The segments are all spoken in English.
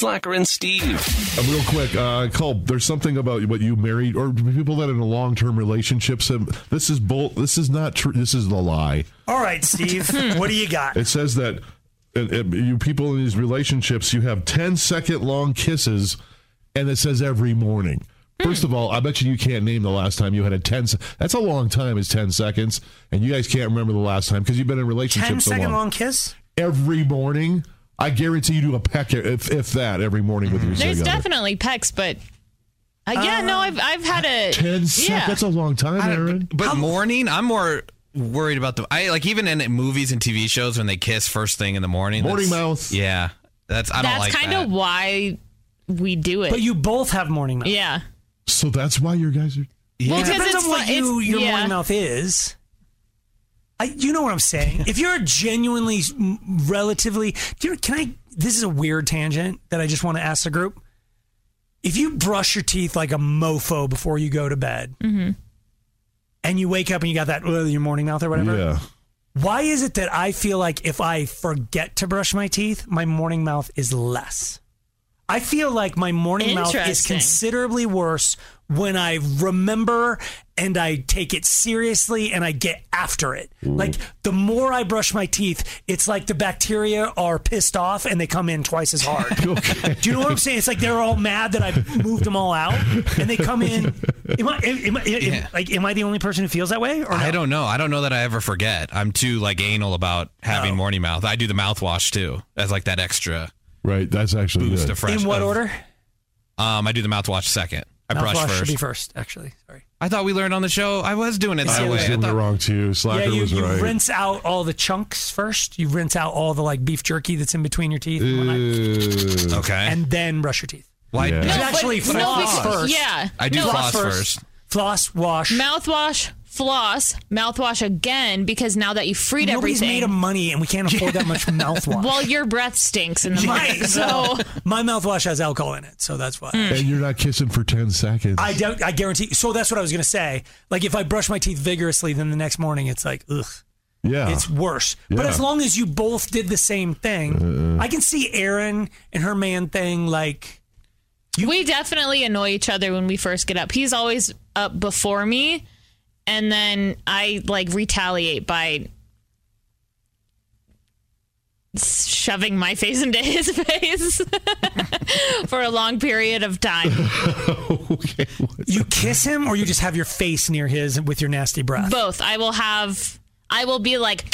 Slacker and Steve. Uh, real quick, uh, Cole. There's something about what you married or people that are in a long term relationships. Have, this is bull. This is not true. This is the lie. All right, Steve. what do you got? It says that uh, uh, you people in these relationships, you have 10 second long kisses, and it says every morning. First of all, I bet you you can't name the last time you had a 10 se- That's a long time is 10 seconds and you guys can't remember the last time because you've been in relationships 10 so second long. long kiss? Every morning, I guarantee you do a peck if, if that every morning with your There's cigarette. definitely pecks, but uh, yeah, no, I've I've had a 10 seconds. yeah. That's a long time, I don't- Erin. But morning, I'm more worried about the. I like even in movies and TV shows when they kiss first thing in the morning. Morning mouth. Yeah, that's I don't That's like kind that. of why we do it. But you both have morning mouth. yeah. So that's why your guys are. Yeah. Well, it depends it's on what fu- you, your yeah. morning mouth is. I, you know what I'm saying. if you're genuinely relatively, do you, can I? This is a weird tangent that I just want to ask the group. If you brush your teeth like a mofo before you go to bed, Mm-hmm. and you wake up and you got that uh, your morning mouth or whatever, Yeah. why is it that I feel like if I forget to brush my teeth, my morning mouth is less? I feel like my morning mouth is considerably worse when I remember and I take it seriously and I get after it. Like the more I brush my teeth, it's like the bacteria are pissed off and they come in twice as hard. Okay. Do you know what I'm saying? It's like they're all mad that I've moved them all out and they come in. Am I, am, am- Yeah. like, am I the only person who feels that way? Or I don't know. I don't know that I ever forget. I'm too like anal about having Oh. morning mouth. I do the mouthwash too as like that extra Right. That's actually boost good. fresh. In what of- order? Um, I do the mouthwash second. I brush Mouthwash first. should be first, actually. Sorry. I thought we learned on the show I was doing it It's that the I other way. was I doing it wrong too. Slacker yeah, you, was you right. rinse out all the chunks first. You rinse out all the like beef jerky that's in between your teeth, and, whatnot, okay. and then brush your teeth. Why? Yeah. You No, but- actually no, floss because- first. Yeah. I do No, floss first. Floss, wash. Mouthwash, floss, mouthwash again because now that you freed Nobody's everything. made of money, and we can't afford that much mouthwash. well, your breath stinks in the right. morning. So So my mouthwash has alcohol in it, so that's why. Mm. And you're not kissing for 10 seconds. I don't. I guarantee. So that's what I was gonna say. Like if I brush my teeth vigorously, then the next morning it's like, ugh. yeah. It's worse. But Yeah. as long as you both did the same thing, uh-uh. I can see Erin and her man thing like we definitely annoy each other when we first get up. He's always up before me, and then I like retaliate by shoving my face into his face for a long period of time. okay. you kiss him or you just have your face near his with your nasty breath. Both. I will have. I will be like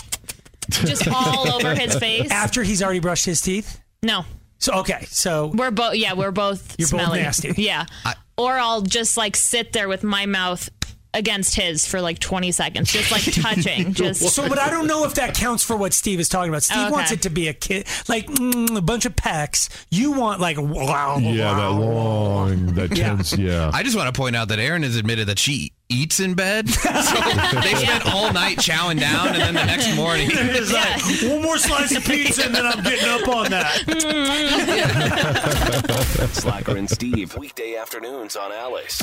just all over his face. After he's already brushed his teeth. No, So okay, so we're both. Yeah, we're both. You're both nasty. Yeah. or I'll just like sit there with my mouth against his for like 20 seconds, just like touching. Just so, but I don't know if that counts for what Steve is talking about. Steve Okay. wants it to be a kid, like mm, a bunch of pecks. You want like wow, Yeah, that long, that Yeah. tense, yeah. I just want to point out that Erin has admitted that she eats in bed. So they spent all night chowing down, and then the next morning. It's like one more slice of pizza and then I'm getting up on that. Slacker and Steve, weekday afternoons on Alice.